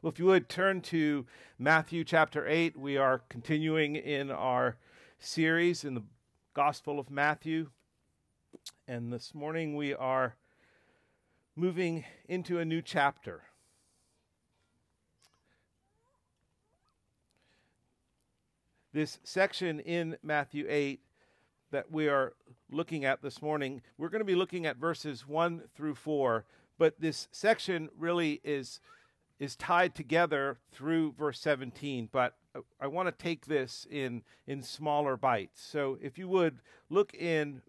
Well, if you would turn to Matthew chapter 8, we are continuing in our series in the Gospel of Matthew. And this morning we are moving into a new chapter. This section in Matthew 8 that we are looking at this morning, we're going to be looking at verses 1 through 4, but this section really is is tied together through verse 17, but I, want to take this in, in smaller bites. So if you would look in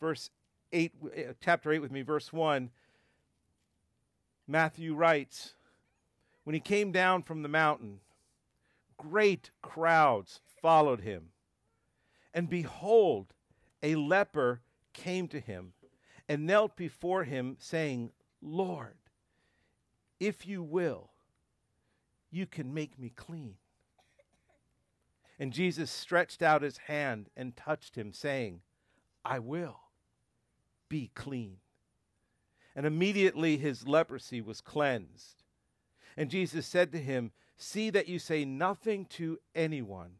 verse 8, uh, chapter 8 with me, verse 1, Matthew writes, When he came down from the mountain, great crowds followed him. And behold, a leper came to him and knelt before him, saying, Lord, if you will, you can make me clean. And Jesus stretched out his hand and touched him, saying, I will be clean. And immediately his leprosy was cleansed. And Jesus said to him, See that you say nothing to anyone,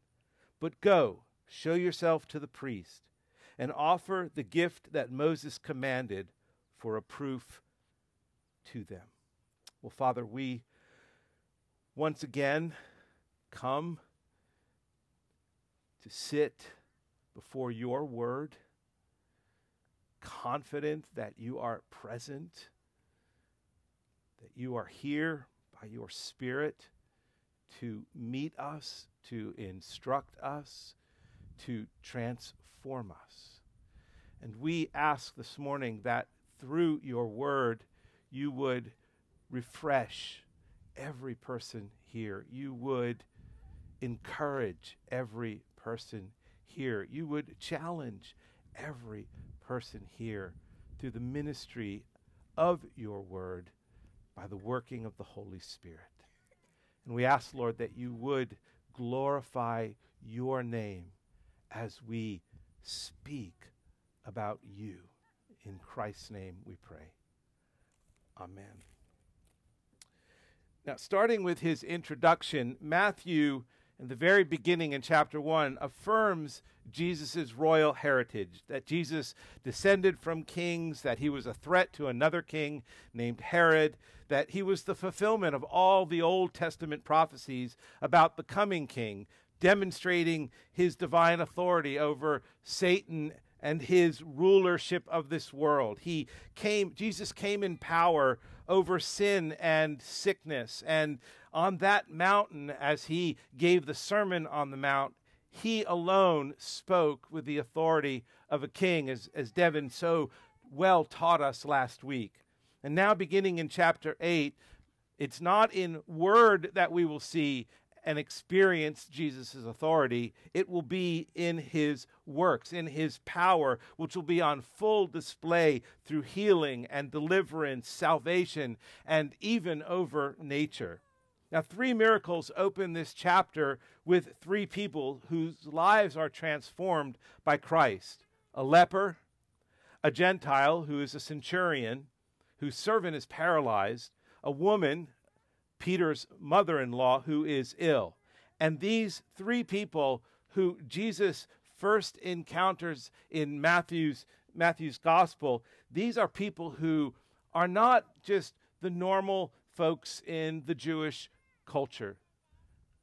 but go, show yourself to the priest, and offer the gift that Moses commanded for a proof to them. Well, Father, we once again come to sit before your word, confident that you are present, that you are here by your Spirit to meet us, to instruct us, to transform us. And we ask this morning that through your word, you would refresh every person here. You would encourage every person here. You would challenge every person here through the ministry of your word by the working of the Holy Spirit. And we ask, Lord, that you would glorify your name as we speak about you. In Christ's name we pray. Amen. Now, starting with his introduction, Matthew, in the very beginning in chapter 1, affirms Jesus' royal heritage that Jesus descended from kings, that he was a threat to another king named Herod, that he was the fulfillment of all the Old Testament prophecies about the coming king, demonstrating his divine authority over Satan and his rulership of this world. He came Jesus came in power over sin and sickness. And on that mountain, as he gave the Sermon on the Mount, he alone spoke with the authority of a king, as, as Devin so well taught us last week. And now, beginning in chapter 8, it's not in word that we will see and experience Jesus' authority, it will be in his works, in his power, which will be on full display through healing and deliverance, salvation, and even over nature. Now, three miracles open this chapter with three people whose lives are transformed by Christ a leper, a Gentile who is a centurion, whose servant is paralyzed, a woman Peter's mother in law who is ill. And these three people who Jesus first encounters in Matthew's, Matthew's gospel, these are people who are not just the normal folks in the Jewish culture,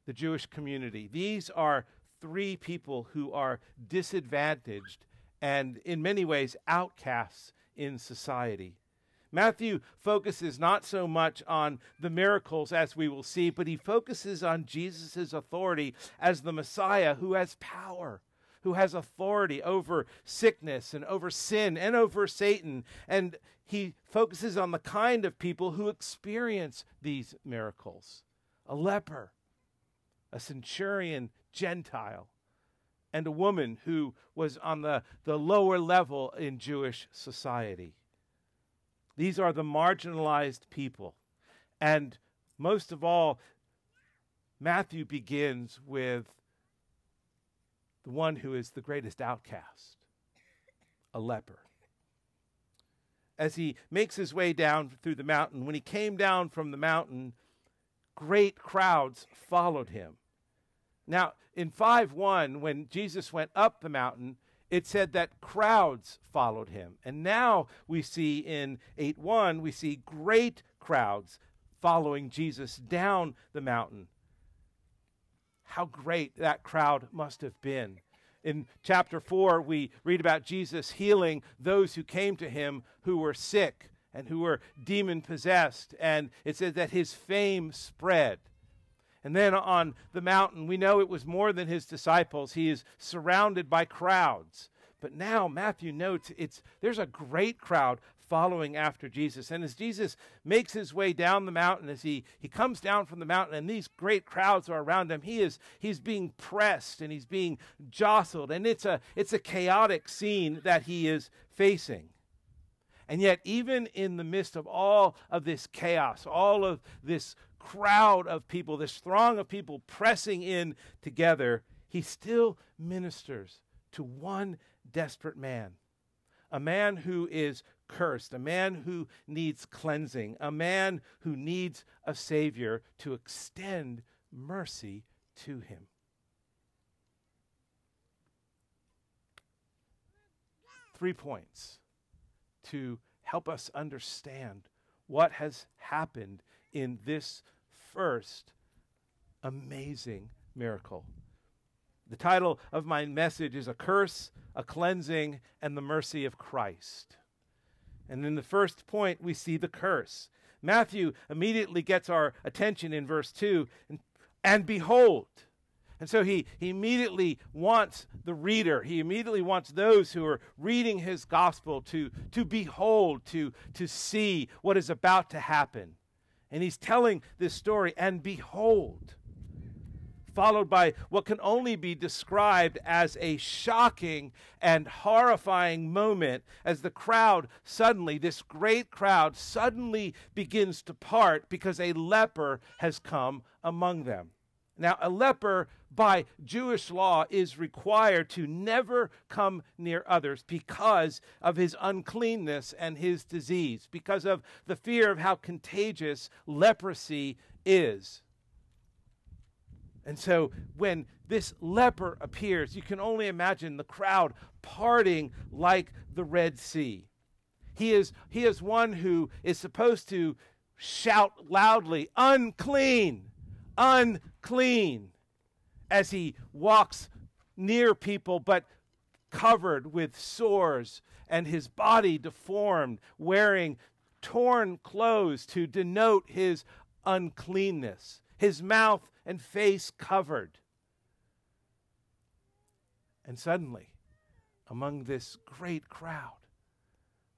the Jewish community. These are three people who are disadvantaged and, in many ways, outcasts in society. Matthew focuses not so much on the miracles as we will see, but he focuses on Jesus' authority as the Messiah who has power, who has authority over sickness and over sin and over Satan. And he focuses on the kind of people who experience these miracles a leper, a centurion Gentile, and a woman who was on the, the lower level in Jewish society. These are the marginalized people. And most of all, Matthew begins with the one who is the greatest outcast, a leper. As he makes his way down through the mountain, when he came down from the mountain, great crowds followed him. Now, in 5 1, when Jesus went up the mountain, it said that crowds followed him. And now we see in 8 1, we see great crowds following Jesus down the mountain. How great that crowd must have been. In chapter 4, we read about Jesus healing those who came to him who were sick and who were demon possessed. And it says that his fame spread. And then on the mountain, we know it was more than his disciples. He is surrounded by crowds. But now Matthew notes it's there's a great crowd following after Jesus. And as Jesus makes his way down the mountain, as he, he comes down from the mountain and these great crowds are around him, he is he's being pressed and he's being jostled. And it's a it's a chaotic scene that he is facing. And yet, even in the midst of all of this chaos, all of this crowd of people, this throng of people pressing in together, he still ministers to one desperate man. A man who is cursed, a man who needs cleansing, a man who needs a Savior to extend mercy to him. Three points to help us understand what has happened in this first amazing miracle. The title of my message is A Curse, a Cleansing, and the Mercy of Christ. And in the first point, we see the curse. Matthew immediately gets our attention in verse 2 and, and behold, and so he, he immediately wants the reader, he immediately wants those who are reading his gospel to, to behold, to, to see what is about to happen. And he's telling this story, and behold, followed by what can only be described as a shocking and horrifying moment as the crowd suddenly, this great crowd, suddenly begins to part because a leper has come among them. Now, a leper by Jewish law is required to never come near others because of his uncleanness and his disease, because of the fear of how contagious leprosy is. And so when this leper appears, you can only imagine the crowd parting like the Red Sea. He is, he is one who is supposed to shout loudly, unclean, unclean as he walks near people, but covered with sores and his body deformed, wearing torn clothes to denote his uncleanness, his mouth and face covered. And suddenly, among this great crowd,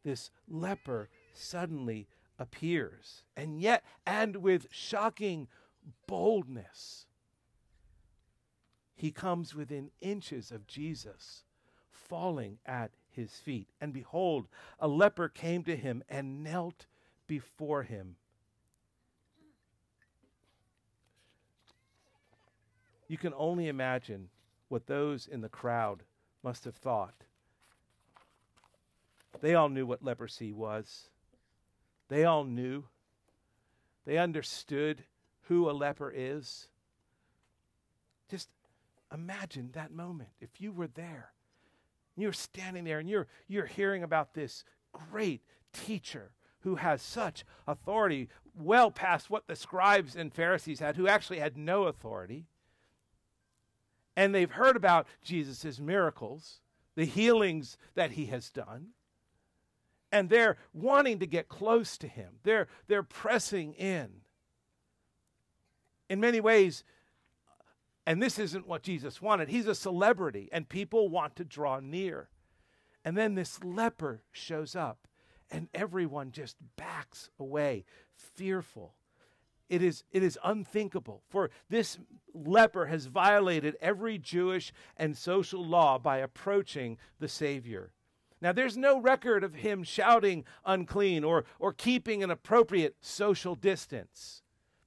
this leper suddenly appears, and yet, and with shocking boldness. He comes within inches of Jesus, falling at his feet. And behold, a leper came to him and knelt before him. You can only imagine what those in the crowd must have thought. They all knew what leprosy was. They all knew. They understood who a leper is. Just imagine that moment if you were there. You're standing there and you're, you're hearing about this great teacher who has such authority, well past what the scribes and Pharisees had, who actually had no authority. And they've heard about Jesus' miracles, the healings that he has done. And they're wanting to get close to him. They're, they're pressing in in many ways, and this isn't what Jesus wanted, he's a celebrity, and people want to draw near. And then this leper shows up, and everyone just backs away, fearful. It is, it is unthinkable, for this leper has violated every Jewish and social law by approaching the Savior. Now, there's no record of him shouting unclean or, or keeping an appropriate social distance.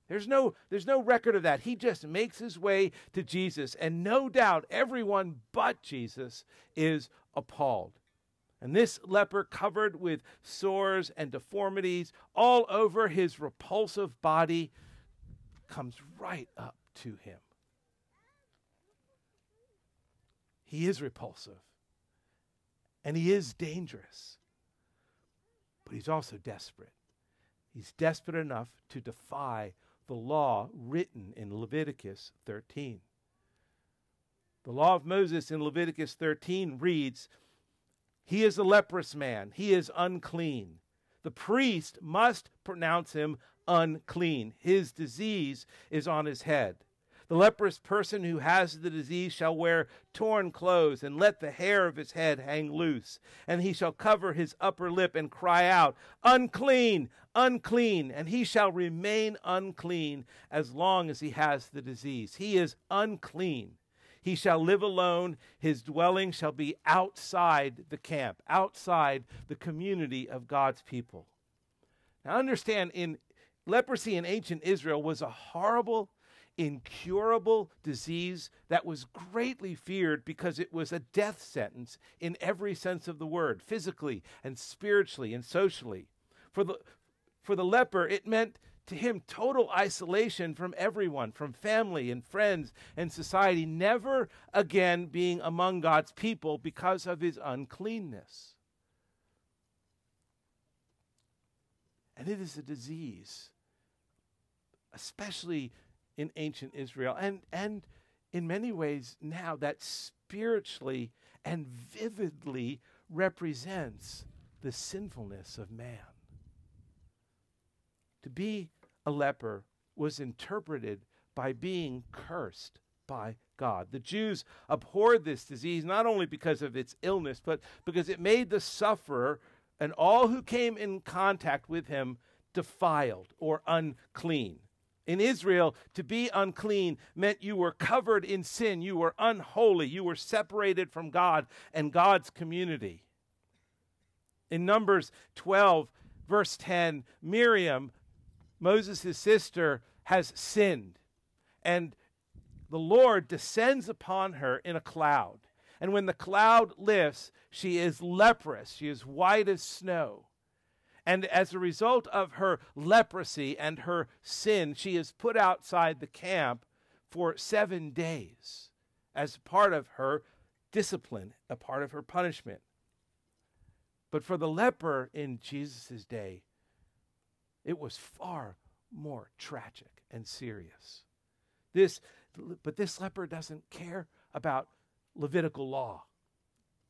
There's no, there's no record of that. He just makes his way to Jesus, and no doubt everyone but Jesus is appalled. And this leper, covered with sores and deformities all over his repulsive body, comes right up to him. He is repulsive and he is dangerous, but he's also desperate. He's desperate enough to defy the law written in Leviticus 13. The law of Moses in Leviticus 13 reads, He is a leprous man, he is unclean. The priest must pronounce him unclean. His disease is on his head. The leprous person who has the disease shall wear torn clothes, and let the hair of his head hang loose. And he shall cover his upper lip and cry out, Unclean, unclean. And he shall remain unclean as long as he has the disease. He is unclean. He shall live alone. His dwelling shall be outside the camp, outside the community of God's people. Now, understand, in leprosy in ancient Israel was a horrible incurable disease that was greatly feared because it was a death sentence in every sense of the word, physically and spiritually and socially. For the, for the leper, it meant to him total isolation from everyone, from family and friends and society, never again being among God's people because of his uncleanness. And it is a disease, especially in ancient Israel, and, and in many ways now that spiritually and vividly represents the sinfulness of man. To be a leper was interpreted by being cursed by God. The Jews abhorred this disease not only because of its illness, but because it made the sufferer and all who came in contact with him defiled or unclean. In Israel, to be unclean meant you were covered in sin, you were unholy, you were separated from God and God's community. In Numbers 12, verse 10, Miriam, Moses' sister, has sinned, and the Lord descends upon her in a cloud. And when the cloud lifts, she is leprous, she is white as snow. And as a result of her leprosy and her sin, she is put outside the camp for seven days as part of her discipline, a part of her punishment. But for the leper in Jesus' day, it was far more tragic and serious. This, but this leper doesn't care about Levitical law.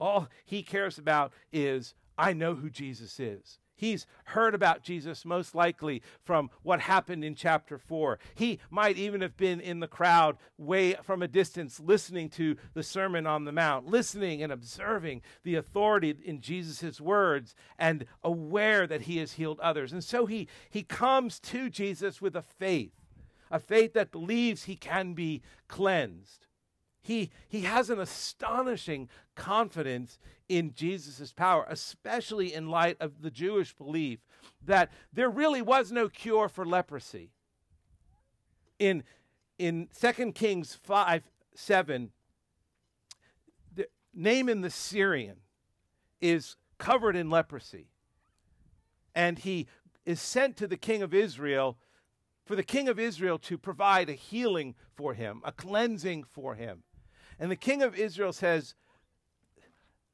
All he cares about is, I know who Jesus is. He's heard about Jesus most likely from what happened in chapter 4. He might even have been in the crowd way from a distance listening to the Sermon on the Mount, listening and observing the authority in Jesus' words and aware that he has healed others. And so he, he comes to Jesus with a faith, a faith that believes he can be cleansed. He, he has an astonishing confidence in Jesus' power, especially in light of the Jewish belief that there really was no cure for leprosy. In, in 2 Kings 5 7, the, Naaman the Syrian is covered in leprosy. And he is sent to the king of Israel for the king of Israel to provide a healing for him, a cleansing for him. And the king of Israel says,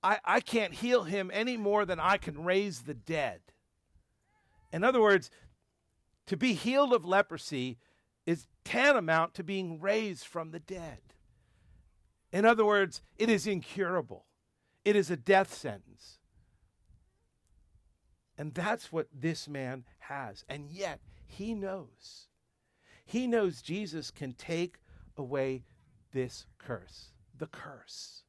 I, I can't heal him any more than I can raise the dead. In other words, to be healed of leprosy is tantamount to being raised from the dead. In other words, it is incurable, it is a death sentence. And that's what this man has. And yet, he knows. He knows Jesus can take away this curse the curse.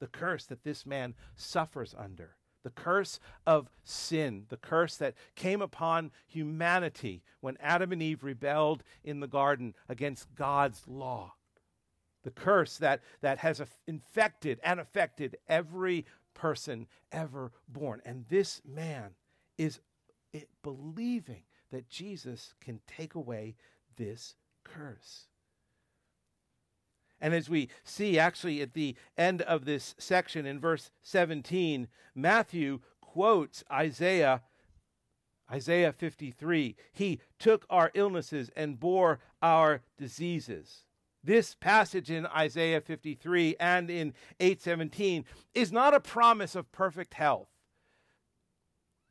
The curse that this man suffers under. The curse of sin, the curse that came upon humanity when Adam and Eve rebelled in the garden against God's law. The curse that, that has infected and affected every person ever born. And this man is believing that Jesus can take away this curse. And as we see actually at the end of this section in verse 17, Matthew quotes Isaiah, Isaiah 53, He took our illnesses and bore our diseases. This passage in Isaiah 53 and in 817 is not a promise of perfect health.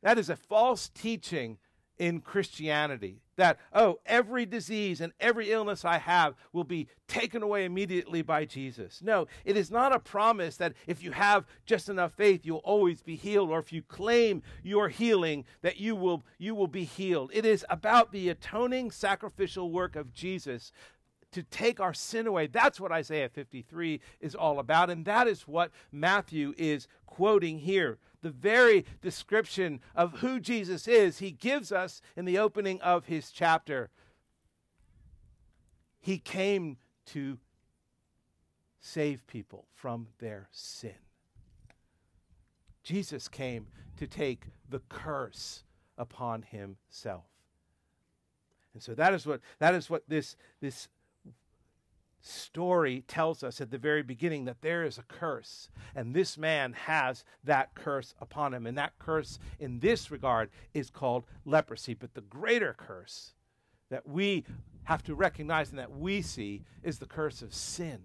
That is a false teaching in Christianity that, oh, every disease and every illness I have will be taken away immediately by Jesus. No, it is not a promise that if you have just enough faith, you'll always be healed, or if you claim your healing, that you will, you will be healed. It is about the atoning sacrificial work of Jesus to take our sin away. That's what Isaiah 53 is all about, and that is what Matthew is quoting here the very description of who Jesus is, he gives us in the opening of his chapter. He came to save people from their sin. Jesus came to take the curse upon himself. And so that is what that is what this this story tells us at the very beginning that there is a curse, and this man has that curse upon him. And that curse, in this regard, is called leprosy. But the greater curse that we have to recognize and that we see is the curse of sin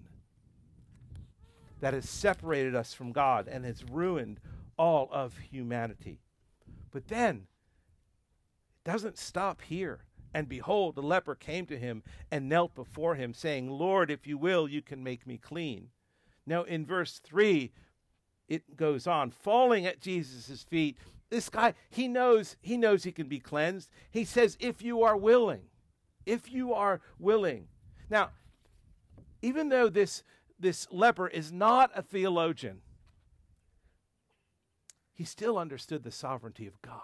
that has separated us from God and has ruined all of humanity. But then, it doesn't stop here. And behold, the leper came to him and knelt before him, saying, Lord, if you will, you can make me clean. Now, in verse 3, it goes on, falling at Jesus' feet. This guy, he knows, he knows he can be cleansed. He says, if you are willing, if you are willing. Now, even though this, this leper is not a theologian, he still understood the sovereignty of God.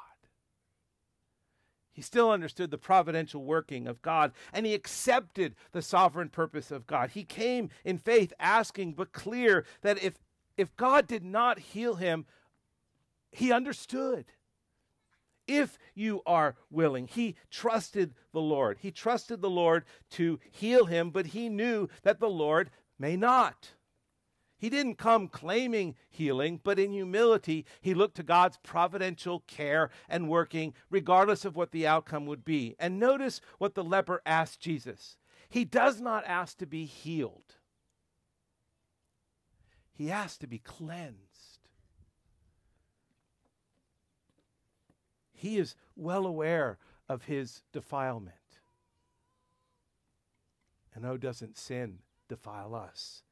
He still understood the providential working of God and he accepted the sovereign purpose of God. He came in faith asking, but clear that if, if God did not heal him, he understood. If you are willing, he trusted the Lord. He trusted the Lord to heal him, but he knew that the Lord may not. He didn't come claiming healing, but in humility, he looked to God's providential care and working, regardless of what the outcome would be. And notice what the leper asked Jesus. He does not ask to be healed, he asks to be cleansed. He is well aware of his defilement. And oh, doesn't sin defile us?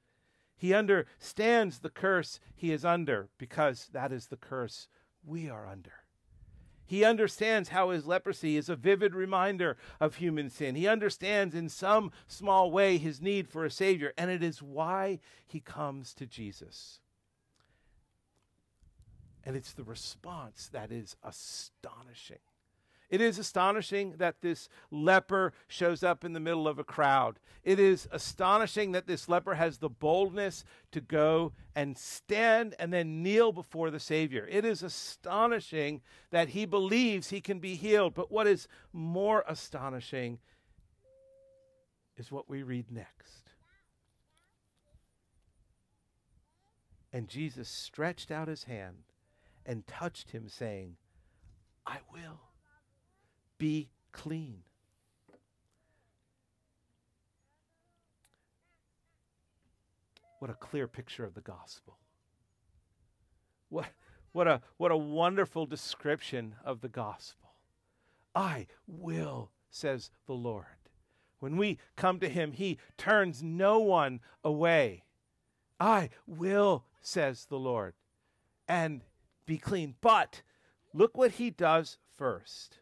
He understands the curse he is under because that is the curse we are under. He understands how his leprosy is a vivid reminder of human sin. He understands in some small way his need for a Savior, and it is why he comes to Jesus. And it's the response that is astonishing. It is astonishing that this leper shows up in the middle of a crowd. It is astonishing that this leper has the boldness to go and stand and then kneel before the Savior. It is astonishing that he believes he can be healed. But what is more astonishing is what we read next. And Jesus stretched out his hand and touched him, saying, I will be clean. What a clear picture of the gospel. What, what, a, what a wonderful description of the gospel. I will, says the Lord. When we come to him, he turns no one away. I will, says the Lord, and be clean. But look what he does first.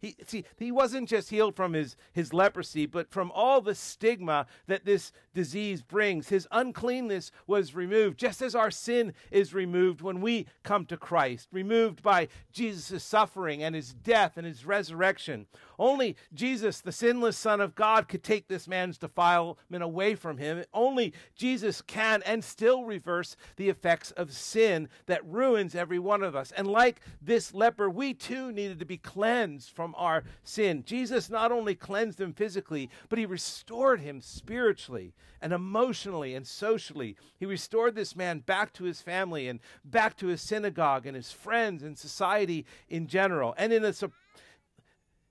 He, see, he wasn't just healed from his, his leprosy, but from all the stigma that this disease brings. His uncleanness was removed, just as our sin is removed when we come to Christ, removed by Jesus' suffering and his death and his resurrection. Only Jesus, the sinless Son of God, could take this man's defilement away from him. Only Jesus can and still reverse the effects of sin that ruins every one of us. And like this leper, we too needed to be cleansed from from our sin. Jesus not only cleansed him physically, but he restored him spiritually and emotionally and socially. He restored this man back to his family and back to his synagogue and his friends and society in general. And in a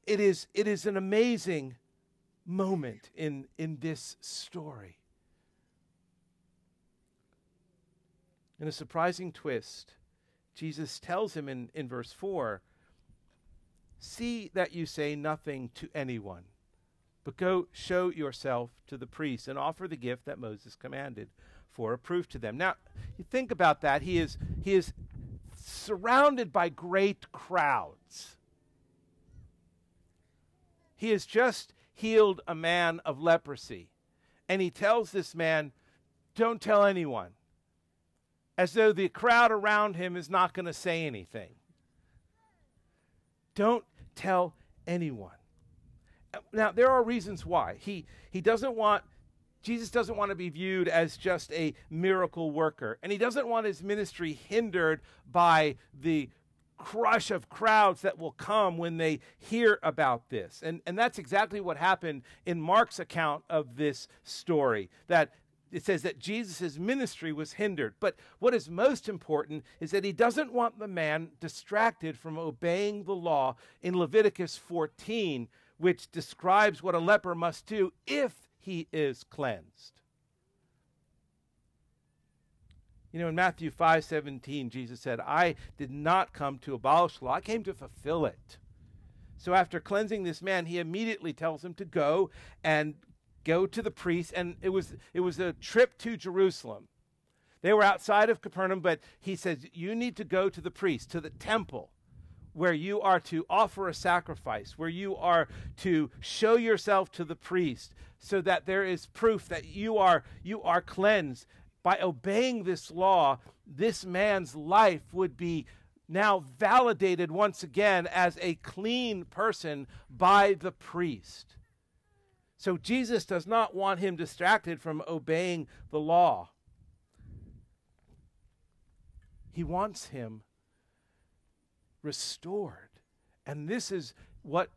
it is, it is an amazing moment in, in this story. In a surprising twist, Jesus tells him in, in verse 4 See that you say nothing to anyone, but go show yourself to the priests and offer the gift that Moses commanded for a proof to them. Now, you think about that. He is, he is surrounded by great crowds. He has just healed a man of leprosy. And he tells this man, Don't tell anyone as though the crowd around him is not going to say anything. Don't tell anyone. Now, there are reasons why. He, he doesn't want, Jesus doesn't want to be viewed as just a miracle worker, and he doesn't want his ministry hindered by the crush of crowds that will come when they hear about this. And, and that's exactly what happened in Mark's account of this story. That it says that Jesus' ministry was hindered. But what is most important is that he doesn't want the man distracted from obeying the law in Leviticus 14, which describes what a leper must do if he is cleansed. You know, in Matthew 5 17, Jesus said, I did not come to abolish the law, I came to fulfill it. So after cleansing this man, he immediately tells him to go and go to the priest, and it was it was a trip to Jerusalem. They were outside of Capernaum, but he says, You need to go to the priest, to the temple, where you are to offer a sacrifice, where you are to show yourself to the priest, so that there is proof that you are you are cleansed. By obeying this law, this man's life would be now validated once again as a clean person by the priest. So Jesus does not want him distracted from obeying the law. He wants him restored. And this is what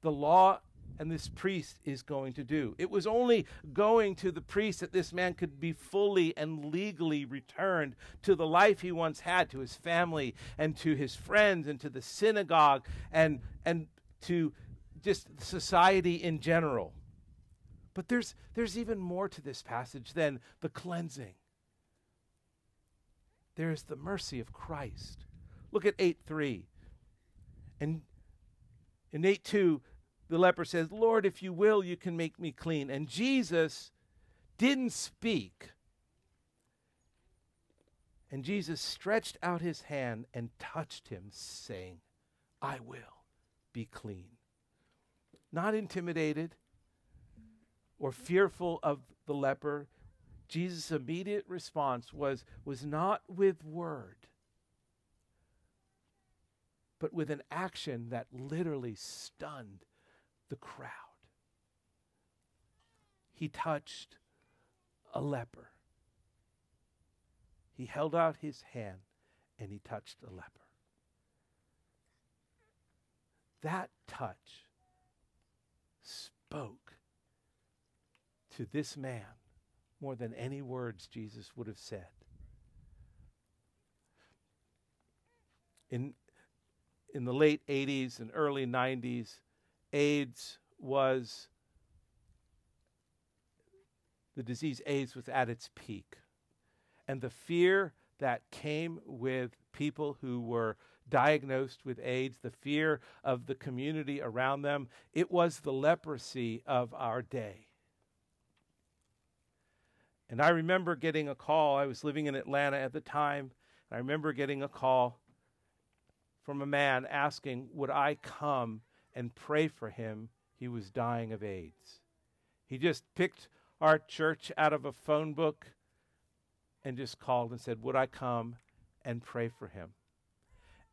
the law and this priest is going to do. It was only going to the priest that this man could be fully and legally returned to the life he once had, to his family and to his friends and to the synagogue and, and to just society in general. But there's, there's even more to this passage than the cleansing. There is the mercy of Christ. Look at 8 3. And in 8 2, the leper says, Lord, if you will, you can make me clean. And Jesus didn't speak. And Jesus stretched out his hand and touched him, saying, I will be clean. Not intimidated, or fearful of the leper, Jesus' immediate response was, was not with word, but with an action that literally stunned the crowd. He touched a leper. He held out his hand and he touched a leper. That touch spoke to this man more than any words Jesus would have said. In, in the late 80s and early 90s, AIDS was, the disease AIDS was at its peak. And the fear that came with people who were diagnosed with AIDS, the fear of the community around them, it was the leprosy of our day. And I remember getting a call. I was living in Atlanta at the time. I remember getting a call from a man asking, Would I come and pray for him? He was dying of AIDS. He just picked our church out of a phone book and just called and said, Would I come and pray for him?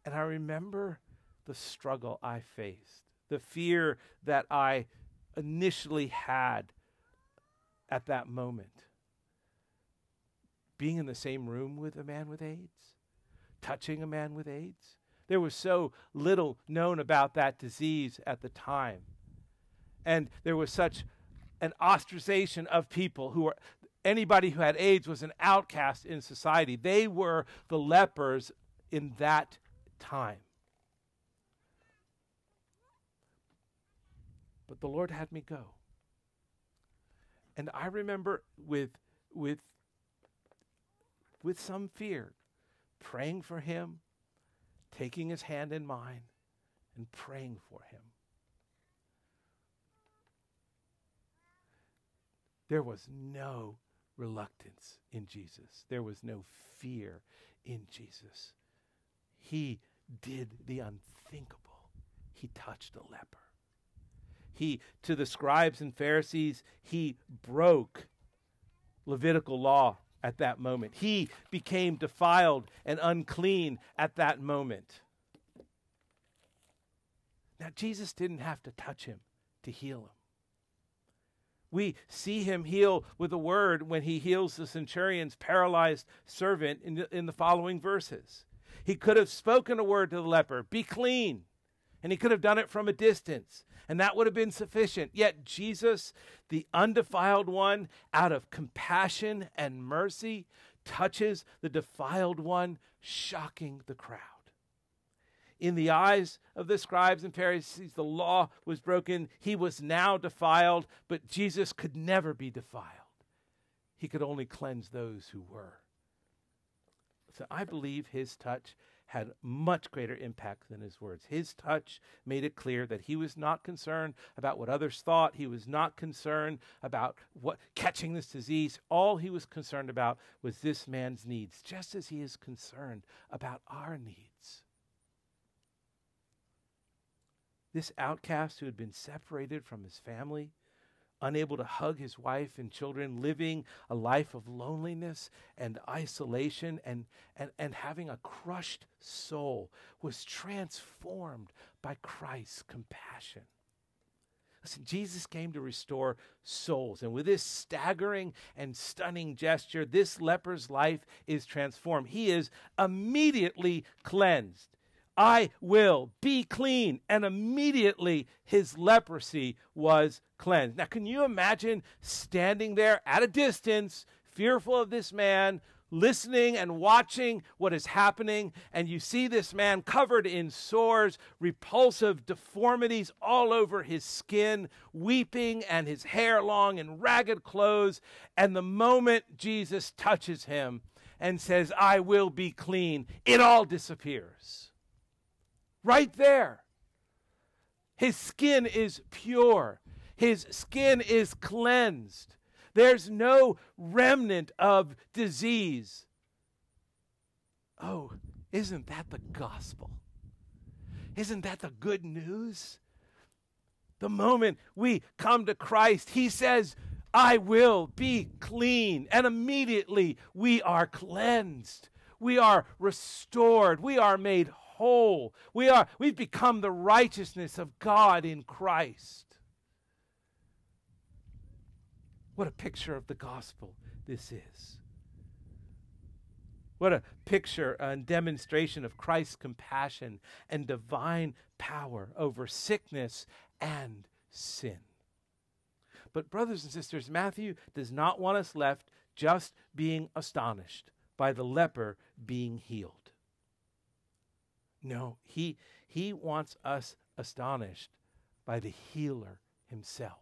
And I remember the struggle I faced, the fear that I initially had at that moment being in the same room with a man with AIDS, touching a man with AIDS. There was so little known about that disease at the time. And there was such an ostracization of people who were, anybody who had AIDS was an outcast in society. They were the lepers in that time. But the Lord had me go. And I remember with with with some fear praying for him, taking his hand in mine and praying for him. There was no reluctance in Jesus. There was no fear in Jesus. He did the unthinkable. He touched a leper. He, to the scribes and Pharisees, he broke Levitical law at that moment. He became defiled and unclean at that moment. Now, Jesus didn't have to touch him to heal him. We see him heal with a word when he heals the centurion's paralyzed servant in the, in the following verses. He could have spoken a word to the leper, be clean, and he could have done it from a distance, and that would have been sufficient. Yet Jesus, the undefiled one, out of compassion and mercy, touches the defiled one, shocking the crowd in the eyes of the scribes and Pharisees, the law was broken. He was now defiled, but Jesus could never be defiled. He could only cleanse those who were. So I believe his touch had much greater impact than his words. His touch made it clear that he was not concerned about what others thought. He was not concerned about what catching this disease. All he was concerned about was this man's needs, just as he is concerned about our needs. This outcast who had been separated from his family, unable to hug his wife and children, living a life of loneliness and isolation, and, and, and having a crushed soul, was transformed by Christ's compassion. Listen, Jesus came to restore souls. And with this staggering and stunning gesture, this leper's life is transformed. He is immediately cleansed. I will be clean. And immediately his leprosy was cleansed. Now, can you imagine standing there at a distance, fearful of this man, listening and watching what is happening, and you see this man covered in sores, repulsive deformities all over his skin, weeping, and his hair long and ragged clothes. And the moment Jesus touches him and says, I will be clean, it all disappears. Right there. His skin is pure, his skin is cleansed. There's no remnant of disease. Oh, isn't that the gospel? Isn't that the good news? The moment we come to Christ, He says, I will be clean. And immediately we are cleansed. We are restored. We are made whole. We are we've become the righteousness of God in Christ. What a picture of the gospel this is. What a picture and demonstration of Christ's compassion and divine power over sickness and sin. But, brothers and sisters, Matthew does not want us left just being astonished by the leper being healed. No, he, he wants us astonished by the healer himself.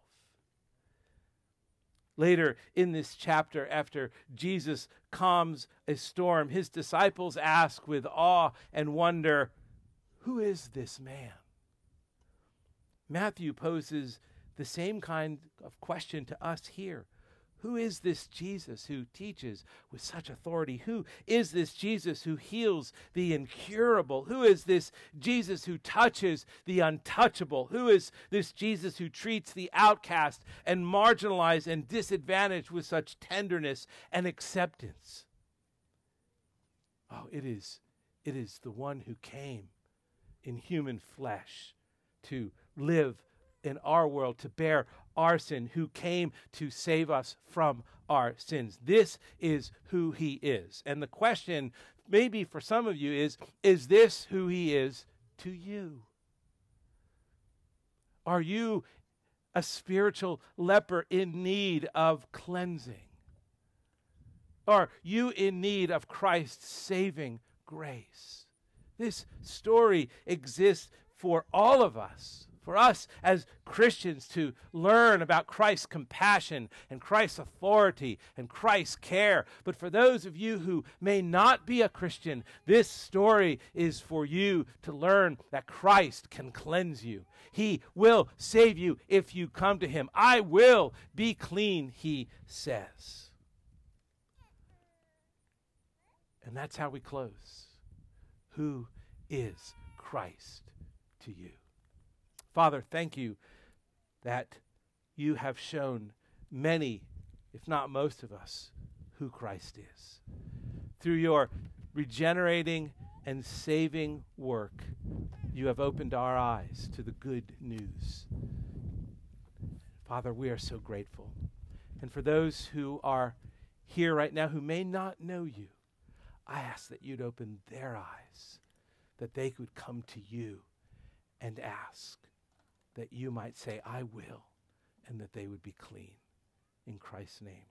Later in this chapter, after Jesus calms a storm, his disciples ask with awe and wonder, Who is this man? Matthew poses the same kind of question to us here. Who is this Jesus who teaches with such authority? Who is this Jesus who heals the incurable? Who is this Jesus who touches the untouchable? Who is this Jesus who treats the outcast and marginalized and disadvantaged with such tenderness and acceptance? Oh, it is it is the one who came in human flesh to live in our world to bear our sin, who came to save us from our sins. This is who he is. And the question, maybe for some of you, is Is this who he is to you? Are you a spiritual leper in need of cleansing? Are you in need of Christ's saving grace? This story exists for all of us for us as Christians to learn about Christ's compassion and Christ's authority and Christ's care. But for those of you who may not be a Christian, this story is for you to learn that Christ can cleanse you. He will save you if you come to Him. I will be clean, He says. And that's how we close. Who is Christ to you? Father, thank you that you have shown many, if not most of us, who Christ is. Through your regenerating and saving work, you have opened our eyes to the good news. Father, we are so grateful. And for those who are here right now who may not know you, I ask that you'd open their eyes, that they could come to you and ask that you might say, I will, and that they would be clean. In Christ's name.